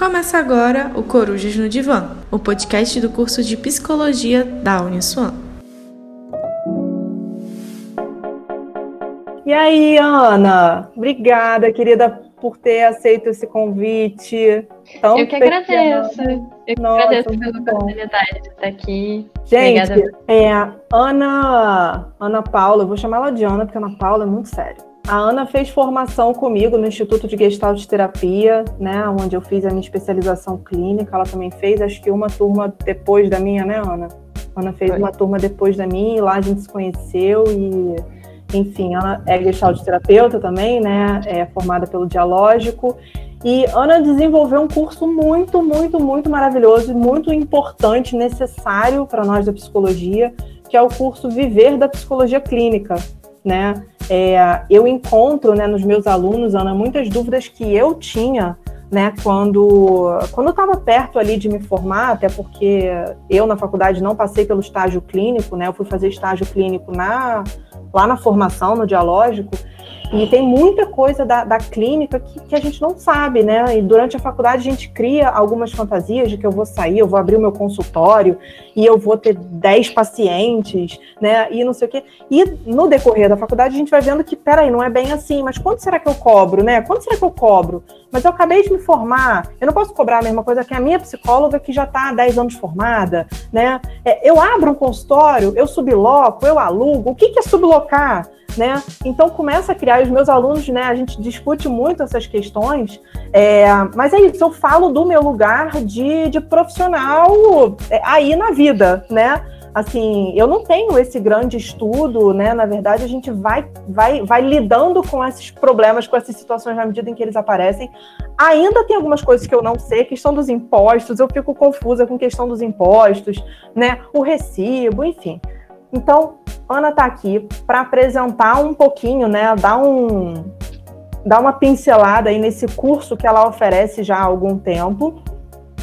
Começa agora o Corujas no Divã, o podcast do curso de Psicologia da Uniswan. E aí, Ana? Obrigada, querida, por ter aceito esse convite. Tão eu que agradeço. Eu que Nossa, agradeço pela oportunidade de estar aqui. Gente, Obrigada. é Ana, Ana Paula, eu vou chamar ela de Ana, porque Ana Paula é muito sério. A Ana fez formação comigo no Instituto de Gestalt Terapia, né, onde eu fiz a minha especialização clínica. Ela também fez, acho que uma turma depois da minha, né, Ana? Ana fez Foi. uma turma depois da minha e lá a gente se conheceu e, enfim, ela é Gestalt terapeuta também, né, é formada pelo Dialógico. E Ana desenvolveu um curso muito, muito, muito maravilhoso, muito importante, necessário para nós da psicologia, que é o curso Viver da Psicologia Clínica, né? É, eu encontro né, nos meus alunos, Ana, muitas dúvidas que eu tinha né, quando quando eu estava perto ali de me formar, até porque eu na faculdade não passei pelo estágio clínico, né, eu fui fazer estágio clínico na, lá na formação, no dialógico, e tem muita coisa da, da clínica que, que, a gente não sabe, né? E durante a faculdade a gente cria algumas fantasias de que eu vou sair, eu vou abrir o meu consultório e eu vou ter 10 pacientes, né? E não sei o quê. E no decorrer da faculdade a gente vai vendo que, peraí, não é bem assim, mas quanto será que eu cobro, né? Quanto será que eu cobro? Mas eu acabei de me formar, eu não posso cobrar a mesma coisa que a minha psicóloga que já está há 10 anos formada, né? É, eu abro um consultório, eu subloco, eu alugo. O que, que é sublocar? Né? Então começa a criar, os meus alunos, né? A gente discute muito essas questões, é, mas é isso, eu falo do meu lugar de, de profissional é, aí na vida, né? Assim, eu não tenho esse grande estudo, né? Na verdade, a gente vai, vai, vai lidando com esses problemas, com essas situações na medida em que eles aparecem. Ainda tem algumas coisas que eu não sei, questão dos impostos, eu fico confusa com questão dos impostos, né? O recibo, enfim. Então, Ana está aqui para apresentar um pouquinho, né, dar um dar uma pincelada aí nesse curso que ela oferece já há algum tempo.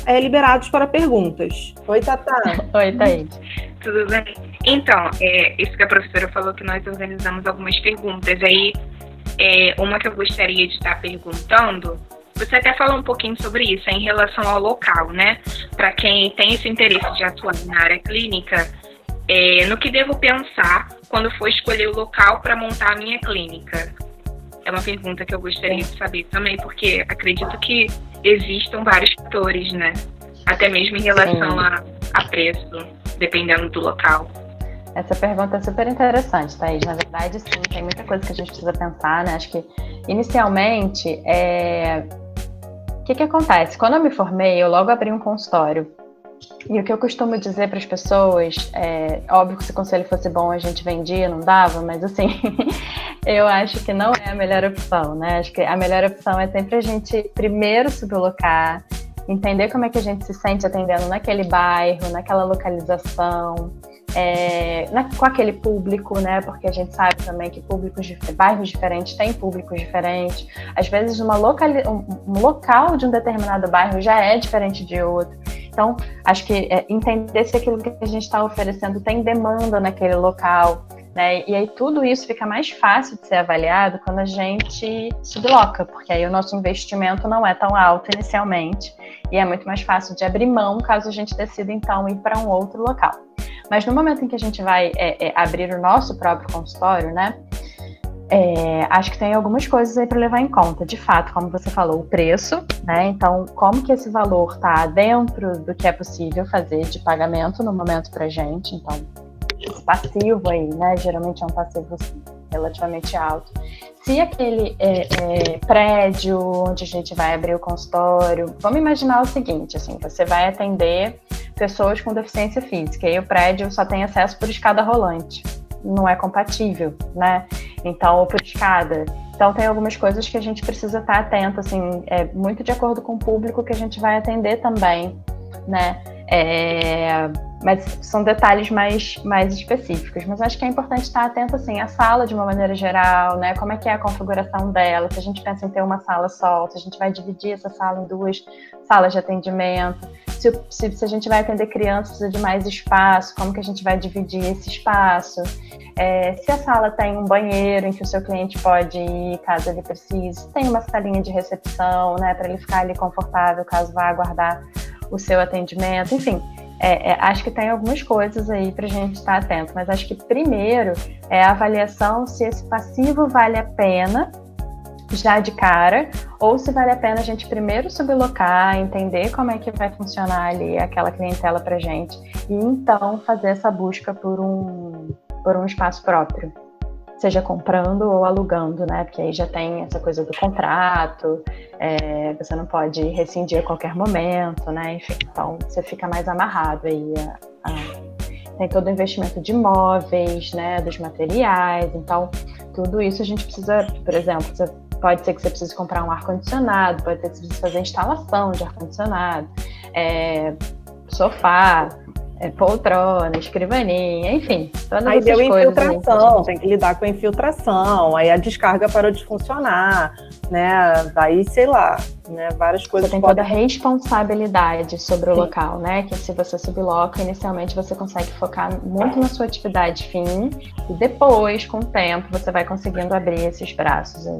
É, liberados para perguntas. Oi, Tata. Oi, Thaís. Tudo bem? Então, é, isso que a professora falou que nós organizamos algumas perguntas. Aí, é, uma que eu gostaria de estar perguntando, você até falou um pouquinho sobre isso, em relação ao local, né? Para quem tem esse interesse de atuar na área clínica, é, no que devo pensar quando for escolher o local para montar a minha clínica? É uma pergunta que eu gostaria de saber também, porque acredito que existam vários fatores, né? Até mesmo em relação a, a preço, dependendo do local. Essa pergunta é super interessante, Thaís. Na verdade, sim, tem muita coisa que a gente precisa pensar, né? Acho que, inicialmente, é... o que, que acontece? Quando eu me formei, eu logo abri um consultório e o que eu costumo dizer para as pessoas, é óbvio que se o conselho fosse bom a gente vendia, não dava, mas assim, eu acho que não é a melhor opção, né? Acho que a melhor opção é sempre a gente primeiro se colocar, entender como é que a gente se sente atendendo naquele bairro, naquela localização, é, na, com aquele público, né? Porque a gente sabe também que públicos, bairros diferentes têm públicos diferentes. Às vezes, uma locali, um, um local de um determinado bairro já é diferente de outro. Então, acho que é, entender se aquilo que a gente está oferecendo tem demanda naquele local. Né? E aí tudo isso fica mais fácil de ser avaliado quando a gente se bloca, porque aí o nosso investimento não é tão alto inicialmente e é muito mais fácil de abrir mão caso a gente decida então ir para um outro local. Mas no momento em que a gente vai é, é, abrir o nosso próprio consultório, né? É, acho que tem algumas coisas aí para levar em conta. De fato, como você falou, o preço, né? Então, como que esse valor está dentro do que é possível fazer de pagamento no momento para gente. Então, passivo aí, né? Geralmente é um passivo relativamente alto. Se aquele é, é, prédio onde a gente vai abrir o consultório, vamos imaginar o seguinte, assim, você vai atender pessoas com deficiência física e o prédio só tem acesso por escada rolante. Não é compatível, né? Então, ou por escada. Então, tem algumas coisas que a gente precisa estar atento, assim, é muito de acordo com o público que a gente vai atender também, né? É, mas são detalhes mais, mais específicos. Mas acho que é importante estar atento assim à sala de uma maneira geral, né? Como é que é a configuração dela? Se a gente pensa em ter uma sala só, se a gente vai dividir essa sala em duas salas de atendimento, se, se, se a gente vai atender crianças precisa de mais espaço, como que a gente vai dividir esse espaço? É, se a sala tem um banheiro em que o seu cliente pode ir caso ele precise, tem uma salinha de recepção, né, para ele ficar ali confortável caso vá aguardar o seu atendimento, enfim é, é, acho que tem algumas coisas aí para a gente estar atento, mas acho que primeiro é a avaliação se esse passivo vale a pena já de cara, ou se vale a pena a gente primeiro sublocar, entender como é que vai funcionar ali aquela clientela para gente, e então fazer essa busca por um, por um espaço próprio seja comprando ou alugando, né? Porque aí já tem essa coisa do contrato, é, você não pode rescindir a qualquer momento, né? Enfim, então você fica mais amarrado aí. A, a, tem todo o investimento de imóveis, né? Dos materiais, então tudo isso a gente precisa, por exemplo, você, pode ser que você precise comprar um ar-condicionado, pode ser que você precise fazer instalação de ar-condicionado, é, sofá, é, poltrona, escrivaninha, enfim, todas aí deu coisas. infiltração, tem que lidar com a infiltração, aí a descarga parou de funcionar, né? Aí, sei lá, né? Várias coisas. Você tem podem... toda a responsabilidade sobre o Sim. local, né? Que se você subloca, inicialmente você consegue focar muito na sua atividade fim e depois, com o tempo, você vai conseguindo abrir esses braços aí.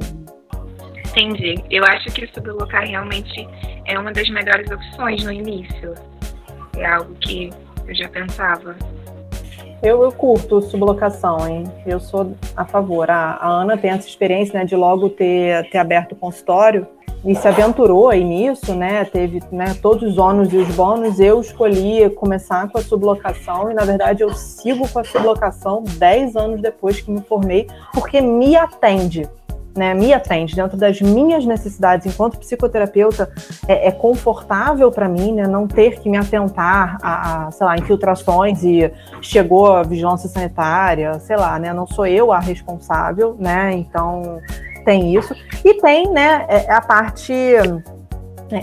Entendi. Eu acho que sublocar realmente é uma das melhores opções no início. É algo que eu já pensava. Eu, eu curto sublocação, hein? Eu sou a favor. A, a Ana tem essa experiência né, de logo ter, ter aberto o consultório e se aventurou aí nisso, né? Teve né, todos os ônus e os bônus. Eu escolhi começar com a sublocação e, na verdade, eu sigo com a sublocação 10 anos depois que me formei, porque me atende né, me atende dentro das minhas necessidades enquanto psicoterapeuta, é, é confortável para mim, né, não ter que me atentar a, a, sei lá, infiltrações e chegou a vigilância sanitária, sei lá, né, não sou eu a responsável, né, então tem isso. E tem, né, é, a parte,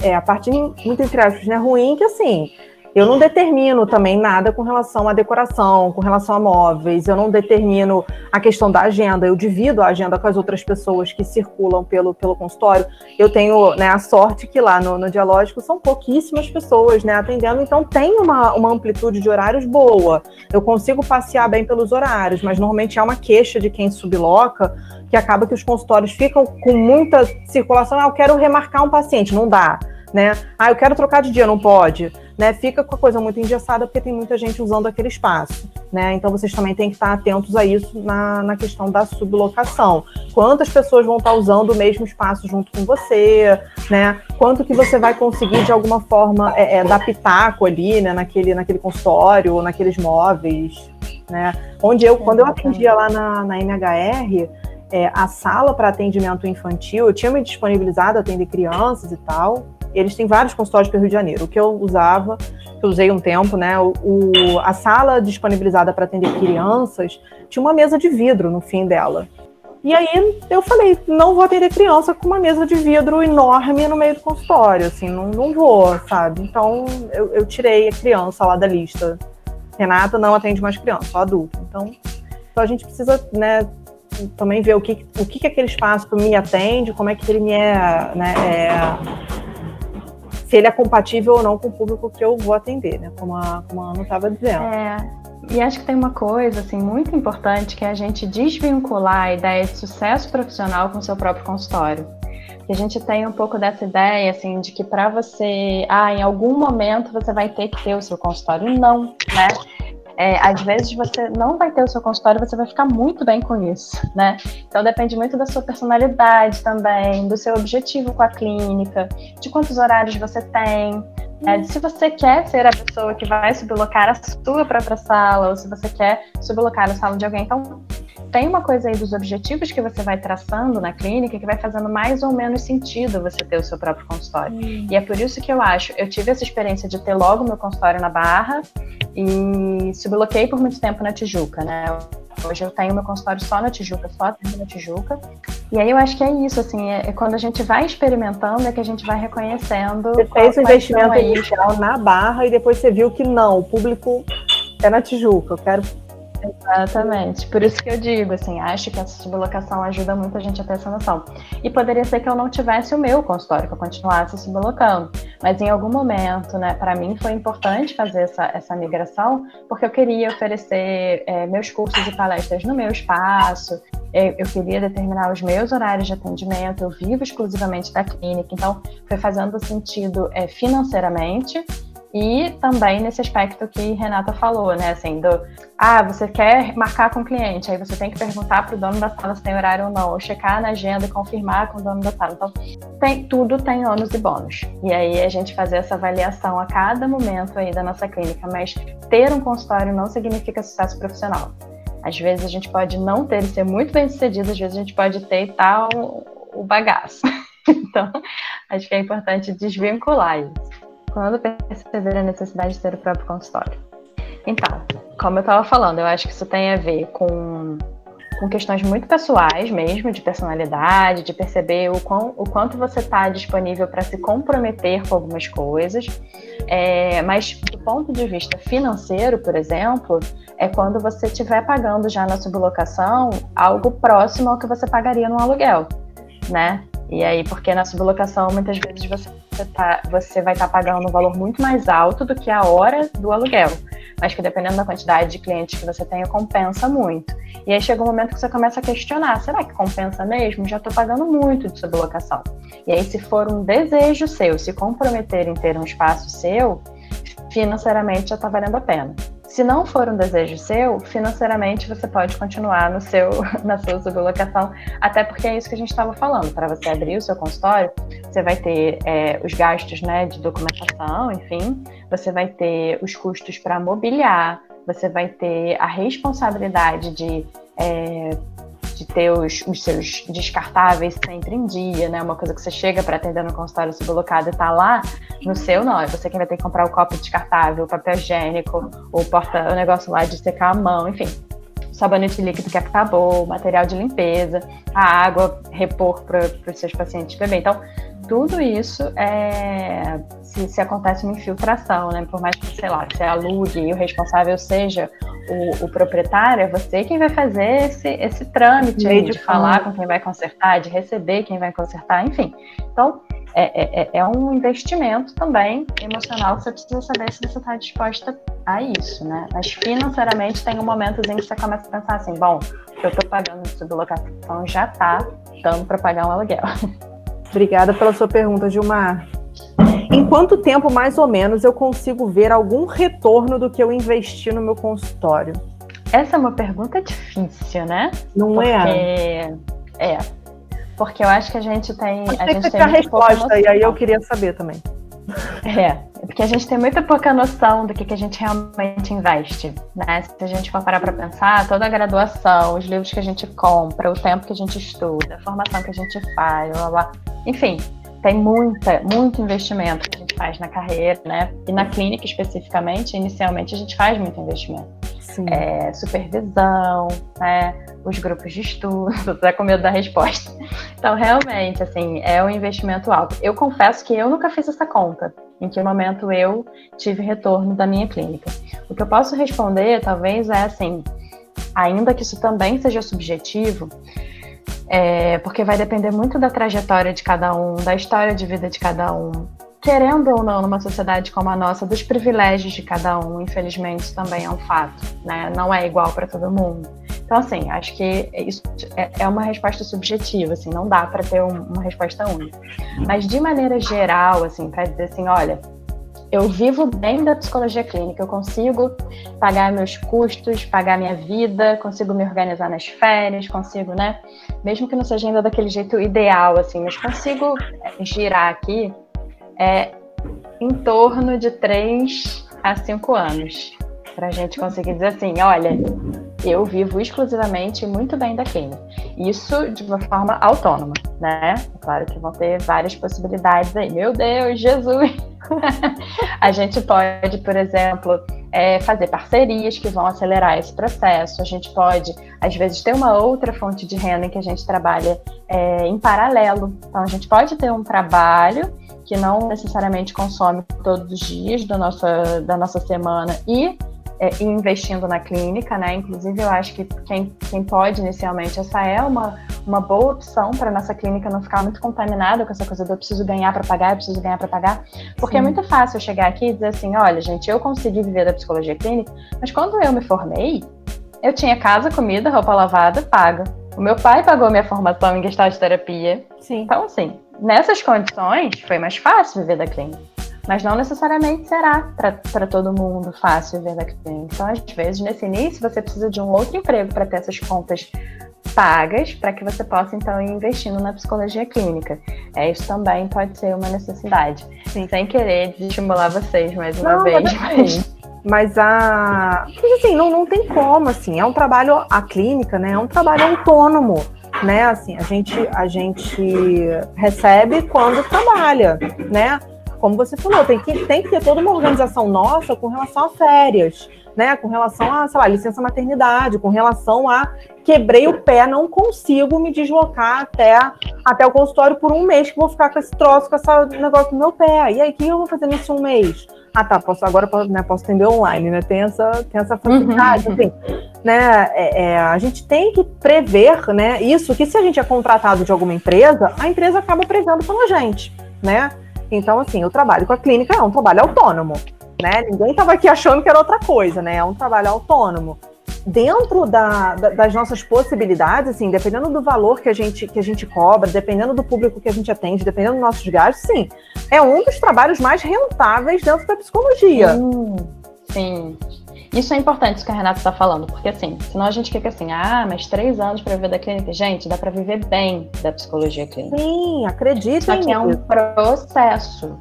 é, a parte, muito entre aspas, né, ruim, que assim, eu não determino também nada com relação à decoração, com relação a móveis, eu não determino a questão da agenda, eu divido a agenda com as outras pessoas que circulam pelo, pelo consultório. Eu tenho né, a sorte que lá no, no Dialógico são pouquíssimas pessoas né, atendendo, então tem uma, uma amplitude de horários boa. Eu consigo passear bem pelos horários, mas normalmente é uma queixa de quem subloca que acaba que os consultórios ficam com muita circulação. Ah, eu quero remarcar um paciente, não dá. Né? Ah, eu quero trocar de dia, não pode né, fica com a coisa muito engessada porque tem muita gente usando aquele espaço. Né? Então vocês também têm que estar atentos a isso na, na questão da sublocação. Quantas pessoas vão estar usando o mesmo espaço junto com você, né? Quanto que você vai conseguir de alguma forma é, é, dar pitaco ali, né, naquele, naquele consultório, naqueles móveis, né? Onde eu, quando eu atendia lá na, na MHR, é, a sala para atendimento infantil, eu tinha me disponibilizado a atender crianças e tal, eles têm vários consultórios pelo Rio de Janeiro. O que eu usava, que eu usei um tempo, né? O, o a sala disponibilizada para atender crianças tinha uma mesa de vidro no fim dela. E aí eu falei, não vou atender criança com uma mesa de vidro enorme no meio do consultório, assim, não, não vou, sabe? Então eu, eu tirei a criança lá da lista. Renata não atende mais criança, só adulto. Então, então a gente precisa, né, também ver o que, o que, que aquele espaço me atende, como é que ele me é, né, é se ele é compatível ou não com o público que eu vou atender, né? Como a, como a Ana estava dizendo. É, e acho que tem uma coisa assim muito importante que é a gente desvincular a ideia de sucesso profissional com o seu próprio consultório. Que a gente tem um pouco dessa ideia assim de que para você, ah, em algum momento você vai ter que ter o seu consultório. Não, né? É, às vezes você não vai ter o seu consultório, você vai ficar muito bem com isso, né? Então depende muito da sua personalidade também, do seu objetivo com a clínica, de quantos horários você tem, é, se você quer ser a pessoa que vai sublocar a sua própria sala, ou se você quer sublocar a sala de alguém. Então, tem uma coisa aí dos objetivos que você vai traçando na clínica que vai fazendo mais ou menos sentido você ter o seu próprio consultório. Hum. E é por isso que eu acho, eu tive essa experiência de ter logo meu consultório na Barra e subloquei por muito tempo na Tijuca, né? Hoje eu tenho meu consultório só na Tijuca, só atendo na Tijuca. E aí eu acho que é isso, assim, é, é quando a gente vai experimentando é que a gente vai reconhecendo. Você fez o investimento inicial na barra e depois você viu que não, o público é na Tijuca, eu quero Exatamente. Por isso que eu digo, assim, acho que essa sublocação ajuda muito a gente a ter essa noção. E poderia ser que eu não tivesse o meu consultório, que eu continuasse sublocando. Mas em algum momento, né, para mim foi importante fazer essa, essa migração, porque eu queria oferecer é, meus cursos e palestras no meu espaço, eu, eu queria determinar os meus horários de atendimento, eu vivo exclusivamente da clínica, então foi fazendo sentido é, financeiramente e também nesse aspecto que Renata falou, né? Assim, do ah, você quer marcar com o cliente, aí você tem que perguntar para o dono da sala se tem horário ou não, ou checar na agenda e confirmar com o dono da sala. Então, tem, tudo tem ônus e bônus. E aí a gente fazer essa avaliação a cada momento aí da nossa clínica, mas ter um consultório não significa sucesso profissional. Às vezes a gente pode não ter e ser muito bem sucedido, às vezes a gente pode ter e tal o bagaço. então, acho que é importante desvincular isso quando perceber a necessidade de ter o próprio consultório. Então, como eu estava falando, eu acho que isso tem a ver com, com questões muito pessoais mesmo, de personalidade, de perceber o, quão, o quanto você está disponível para se comprometer com algumas coisas. É, mas do ponto de vista financeiro, por exemplo, é quando você estiver pagando já na sublocação algo próximo ao que você pagaria no aluguel, né? E aí, porque na sublocação, muitas vezes você, tá, você vai estar tá pagando um valor muito mais alto do que a hora do aluguel. Mas que dependendo da quantidade de clientes que você tenha, compensa muito. E aí chega um momento que você começa a questionar: será que compensa mesmo? Já estou pagando muito de sublocação. E aí, se for um desejo seu, se comprometer em ter um espaço seu, financeiramente já está valendo a pena. Se não for um desejo seu, financeiramente você pode continuar no seu, na sua sublocação, até porque é isso que a gente estava falando. Para você abrir o seu consultório, você vai ter é, os gastos né, de documentação, enfim, você vai ter os custos para mobiliar, você vai ter a responsabilidade de é, de ter os, os, seus descartáveis sempre em dia, né? Uma coisa que você chega para atender no consultório sublocado e tá lá, no seu não, é você quem vai ter que comprar o copo descartável, o papel higiênico, o porta, o negócio lá de secar a mão, enfim. Sabonete líquido que acabou, material de limpeza, a água repor para os seus pacientes beber. Então, tudo isso é se, se, acontece uma infiltração, né? Por mais que, sei lá, você alugue e o responsável seja o, o proprietário, é você quem vai fazer esse, esse trâmite aí, de falar com quem vai consertar, de receber quem vai consertar, enfim. Então, é, é, é um investimento também emocional que você precisa saber se você está disposta a isso, né? Mas financeiramente tem um momentozinho que você começa a pensar assim, bom, eu estou pagando de sublocação já está dando para pagar um aluguel. Obrigada pela sua pergunta, Gilmar. Em quanto tempo, mais ou menos, eu consigo ver algum retorno do que eu investi no meu consultório? Essa é uma pergunta difícil, né? Não Porque... é? É. Porque eu acho que a gente tem. Mas a tem gente tem a resposta, e aí eu queria saber também. É, porque a gente tem muita pouca noção do que, que a gente realmente investe, né? Se a gente for parar para pensar, toda a graduação, os livros que a gente compra, o tempo que a gente estuda, a formação que a gente faz, blá, blá. enfim, tem muita, muito investimento que a gente faz na carreira, né? E na clínica especificamente, inicialmente a gente faz muito investimento. É, supervisão, né? Os grupos de estudo, tá com medo da resposta. Então, realmente, assim, é um investimento alto. Eu confesso que eu nunca fiz essa conta, em que momento eu tive retorno da minha clínica. O que eu posso responder, talvez, é assim, ainda que isso também seja subjetivo, é, porque vai depender muito da trajetória de cada um, da história de vida de cada um. Querendo ou não, numa sociedade como a nossa, dos privilégios de cada um, infelizmente, também é um fato, né? Não é igual para todo mundo. Então, assim, acho que isso é, é uma resposta subjetiva, assim, não dá para ter uma resposta única. Mas, de maneira geral, assim, para dizer assim, olha, eu vivo bem da psicologia clínica, eu consigo pagar meus custos, pagar minha vida, consigo me organizar nas férias, consigo, né? Mesmo que não seja ainda daquele jeito ideal, assim, mas consigo é, girar aqui é, em torno de 3 a 5 anos. Para a gente conseguir dizer assim: olha, eu vivo exclusivamente muito bem da. Isso de uma forma autônoma, né? É claro que vão ter várias possibilidades aí. Meu Deus, Jesus! a gente pode, por exemplo, é, fazer parcerias que vão acelerar esse processo. A gente pode, às vezes, ter uma outra fonte de renda em que a gente trabalha é, em paralelo. Então, a gente pode ter um trabalho que não necessariamente consome todos os dias da nossa, da nossa semana e é, investindo na clínica, né? Inclusive, eu acho que quem, quem pode inicialmente, essa é uma, uma boa opção para nossa clínica não ficar muito contaminada com essa coisa do eu preciso ganhar para pagar, eu preciso ganhar para pagar. Porque é Sim. é muito fácil eu chegar aqui e dizer assim: olha, gente, eu consegui viver da psicologia clínica, mas quando eu me formei, eu tinha casa, comida, roupa lavada, paga. O meu pai pagou minha formação em gestalt terapia. Sim. Então, assim, nessas condições, foi mais fácil viver da clínica. Mas não necessariamente será para todo mundo fácil viver da clínica. Então, às vezes, nesse início, você precisa de um outro emprego para ter essas contas pagas para que você possa então ir investindo na psicologia clínica. É, isso também pode ser uma necessidade. Sim. Sem querer estimular vocês mais uma não, vez. Mas... mas a. assim, não, não tem como, assim, é um trabalho, a clínica, né? É um trabalho autônomo né? Assim, a gente, a gente recebe quando trabalha, né? Como você falou, tem que, tem que ter toda uma organização nossa com relação a férias, né? Com relação a, sei lá, licença maternidade, com relação a quebrei o pé, não consigo me deslocar até, até o consultório por um mês que vou ficar com esse troço, com esse negócio no meu pé. E aí, o que eu vou fazer nesse um mês? Ah, tá, posso, agora né, posso atender online, né? Tem essa, tem essa facilidade, uhum. assim, né? É, é, a gente tem que prever, né? Isso que se a gente é contratado de alguma empresa, a empresa acaba prevendo pela gente, né? Então, assim, o trabalho com a clínica é um trabalho autônomo, né? Ninguém estava aqui achando que era outra coisa, né? É um trabalho autônomo dentro da, da, das nossas possibilidades, assim, dependendo do valor que a, gente, que a gente cobra, dependendo do público que a gente atende, dependendo dos nossos gastos, sim, é um dos trabalhos mais rentáveis dentro da psicologia. Hum, sim. Isso é importante isso que a Renata está falando, porque assim, senão a gente fica assim, ah, mas três anos para viver da clínica. Gente, dá para viver bem da psicologia clínica. Sim, acredito. Só que é um processo.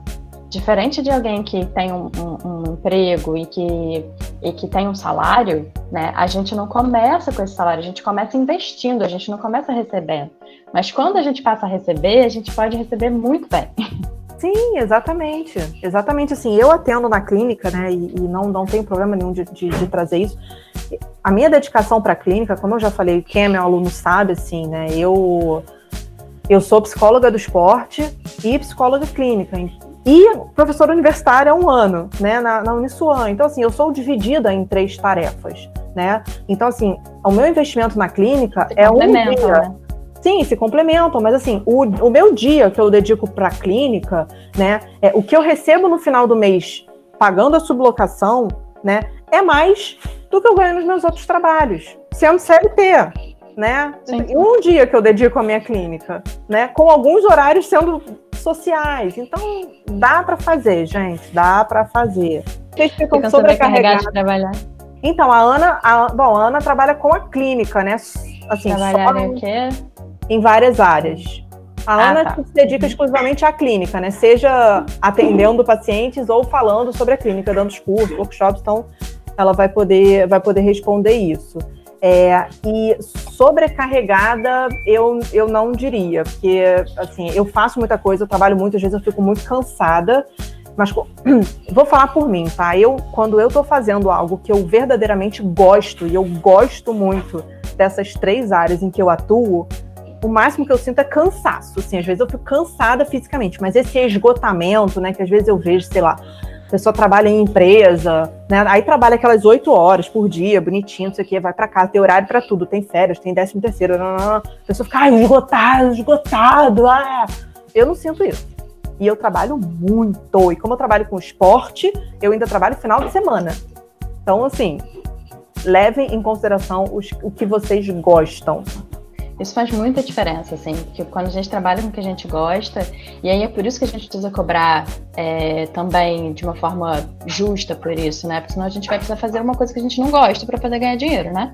Diferente de alguém que tem um, um, um, emprego e que, e que tem um salário, né? A gente não começa com esse salário, a gente começa investindo, a gente não começa recebendo. Mas quando a gente passa a receber, a gente pode receber muito bem. Sim, exatamente. Exatamente assim. Eu atendo na clínica, né? E, e não, não tenho problema nenhum de, de, de trazer isso. A minha dedicação para a clínica, como eu já falei, quem é meu aluno sabe, assim, né? Eu, eu sou psicóloga do esporte e psicóloga clínica e professora universitária há um ano, né, na, na Uniswan. Então, assim, eu sou dividida em três tarefas, né? Então, assim, o meu investimento na clínica se é um dia. Né? Sim, se complementam, mas assim, o, o meu dia que eu dedico para a clínica, né, é, o que eu recebo no final do mês pagando a sublocação, né, é mais do que eu ganho nos meus outros trabalhos, sendo CLT, né? Sim. Um dia que eu dedico à minha clínica, né? Com alguns horários sendo sociais. Então, dá para fazer, gente, dá para fazer. Vocês ficam sobrecarregados de trabalhar. Então, a Ana, a, bom, a Ana trabalha com a clínica, né? Assim, Trabalhar em quê? Em várias áreas. A ah, Ana tá. se dedica exclusivamente à clínica, né? Seja atendendo pacientes ou falando sobre a clínica, dando os cursos, workshops, então ela vai poder, vai poder responder isso. É, e sobrecarregada, eu, eu não diria, porque assim, eu faço muita coisa, eu trabalho muito, às vezes eu fico muito cansada, mas vou falar por mim, tá? Eu, quando eu tô fazendo algo que eu verdadeiramente gosto, e eu gosto muito dessas três áreas em que eu atuo, o máximo que eu sinto é cansaço, assim, às vezes eu fico cansada fisicamente, mas esse esgotamento, né, que às vezes eu vejo, sei lá, a pessoa trabalha em empresa, né? Aí trabalha aquelas oito horas por dia, bonitinho, não sei o quê, vai para casa, tem horário para tudo, tem férias, tem décimo terceiro, não, não, não. a pessoa fica, ai, esgotado, esgotado, ah. Eu não sinto isso. E eu trabalho muito. E como eu trabalho com esporte, eu ainda trabalho final de semana. Então, assim, levem em consideração os, o que vocês gostam. Isso faz muita diferença, assim, porque quando a gente trabalha com o que a gente gosta, e aí é por isso que a gente precisa cobrar é, também de uma forma justa por isso, né? Porque senão a gente vai precisar fazer uma coisa que a gente não gosta para poder ganhar dinheiro, né?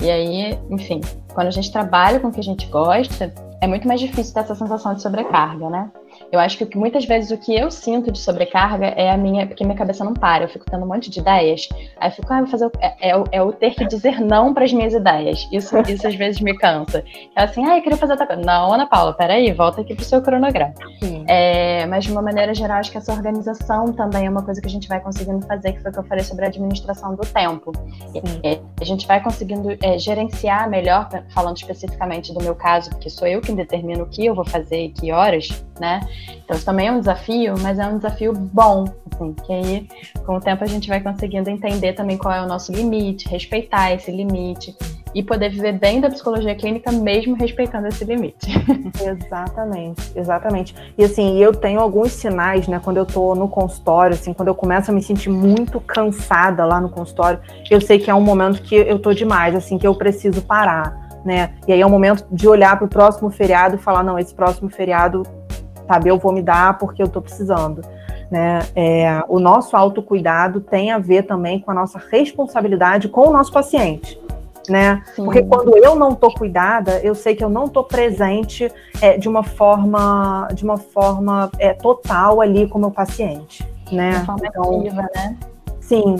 E aí, enfim, quando a gente trabalha com o que a gente gosta, é muito mais difícil ter essa sensação de sobrecarga, né? Eu acho que muitas vezes o que eu sinto de sobrecarga é a minha, porque minha cabeça não para, eu fico tendo um monte de ideias, aí eu fico, ah, vou fazer, o, é, é, é o ter que dizer não para as minhas ideias. Isso, isso às vezes me cansa. É assim, ah, eu queria fazer outra coisa. Não, Ana Paula, peraí, volta aqui pro seu cronograma. É, mas de uma maneira geral, acho que essa organização também é uma coisa que a gente vai conseguindo fazer, que foi o que eu falei sobre a administração do tempo. É, a gente vai conseguindo é, gerenciar melhor, falando especificamente do meu caso, porque sou eu quem determino o que eu vou fazer e que horas, né? Então isso também é um desafio, mas é um desafio bom, assim, que aí com o tempo a gente vai conseguindo entender também qual é o nosso limite, respeitar esse limite e poder viver bem da psicologia clínica mesmo respeitando esse limite. Exatamente, exatamente. E assim, eu tenho alguns sinais, né, quando eu tô no consultório, assim, quando eu começo a me sentir muito cansada lá no consultório, eu sei que é um momento que eu tô demais, assim, que eu preciso parar, né? E aí é o momento de olhar para o próximo feriado e falar, não, esse próximo feriado, sabe, eu vou me dar porque eu tô precisando. Né? É, o nosso autocuidado tem a ver também com a nossa responsabilidade com o nosso paciente né? Sim. Porque quando eu não tô cuidada, eu sei que eu não tô presente é, de uma forma, de uma forma é, total ali com o meu paciente, né? De forma então, ativa, né? Sim,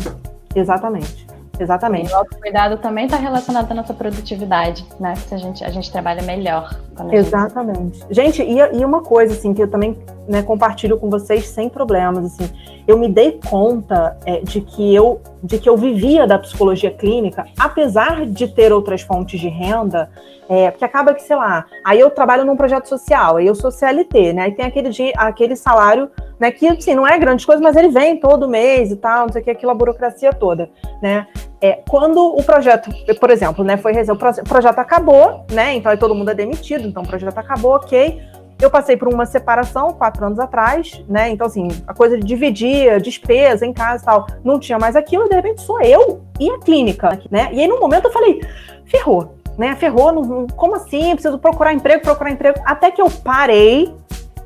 exatamente. Exatamente. o autocuidado também está relacionado à nossa produtividade, né? Se a gente, a gente trabalha melhor. Exatamente. Gente, gente e, e, uma coisa, assim, que eu também né, compartilho com vocês sem problemas, assim, eu me dei conta é, de, que eu, de que eu vivia da psicologia clínica, apesar de ter outras fontes de renda, é, porque acaba que, sei lá, aí eu trabalho num projeto social, aí eu sou CLT, né? Aí tem aquele, aquele salário, né, que assim, não é grande coisa, mas ele vem todo mês e tal, não sei o que, aquela burocracia toda, né? É, quando o projeto, por exemplo, né, foi o projeto acabou, né? Então aí todo mundo é demitido, então o projeto acabou, ok. Eu passei por uma separação quatro anos atrás, né? Então, assim, a coisa de dividir despesa em casa e tal, não tinha mais aquilo, e de repente sou eu e a clínica, né? E aí, no momento, eu falei, ferrou, né? Ferrou, não, como assim? Preciso procurar emprego, procurar emprego. Até que eu parei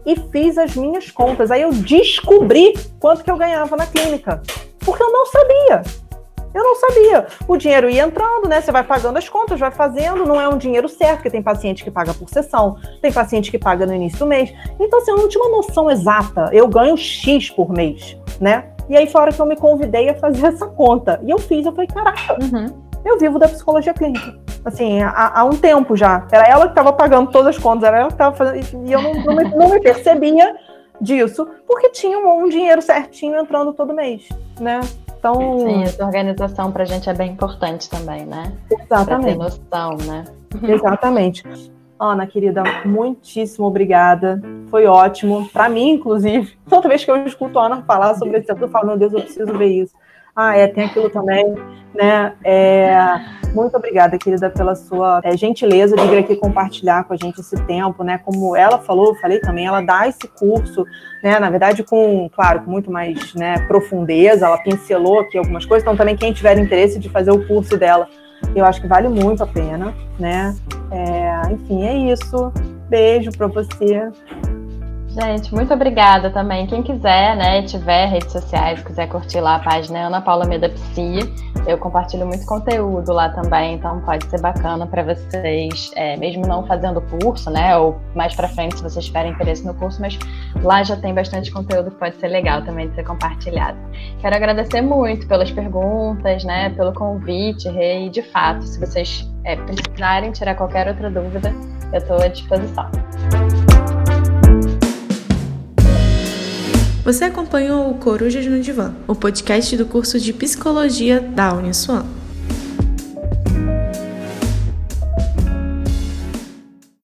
e fiz as minhas contas. Aí eu descobri quanto que eu ganhava na clínica. Porque eu não sabia. Eu não sabia. O dinheiro ia entrando, né? Você vai pagando as contas, vai fazendo, não é um dinheiro certo, porque tem paciente que paga por sessão, tem paciente que paga no início do mês. Então, assim, eu não tinha uma noção exata. Eu ganho X por mês, né? E aí, fora que eu me convidei a fazer essa conta. E eu fiz, eu falei, caraca, uhum. eu vivo da psicologia clínica assim, há, há, um tempo já. Era ela que estava pagando todas as contas, era ela que estava fazendo, e eu não, não, me, não, me, percebia disso, porque tinha um, um, dinheiro certinho entrando todo mês, né? Então... Sim, essa organização para a gente é bem importante também, né? Exatamente. Pra ter noção, né? Exatamente. Ana, querida, muitíssimo obrigada. Foi ótimo. Para mim, inclusive, toda vez que eu escuto a Ana falar sobre esse assunto, eu falo, meu Deus, eu preciso ver isso. Ah, é, tem aquilo também, né? É, muito obrigada, querida, pela sua é, gentileza de vir aqui compartilhar com a gente esse tempo, né? Como ela falou, eu falei também, ela dá esse curso, né? Na verdade, com, claro, com muito mais né, profundeza, ela pincelou aqui algumas coisas, então também quem tiver interesse de fazer o curso dela, eu acho que vale muito a pena, né? É, enfim, é isso. Beijo para você. Gente, muito obrigada também. Quem quiser, né, tiver redes sociais, quiser curtir lá a página Ana Paula Meda Psi, eu compartilho muito conteúdo lá também, então pode ser bacana para vocês, é, mesmo não fazendo curso, né, ou mais para frente se vocês tiverem interesse no curso, mas lá já tem bastante conteúdo que pode ser legal também de ser compartilhado. Quero agradecer muito pelas perguntas, né, pelo convite, e de fato, se vocês é, precisarem tirar qualquer outra dúvida, eu estou à disposição. Você acompanhou o Corujas no Divã, o podcast do curso de Psicologia da Uniswan.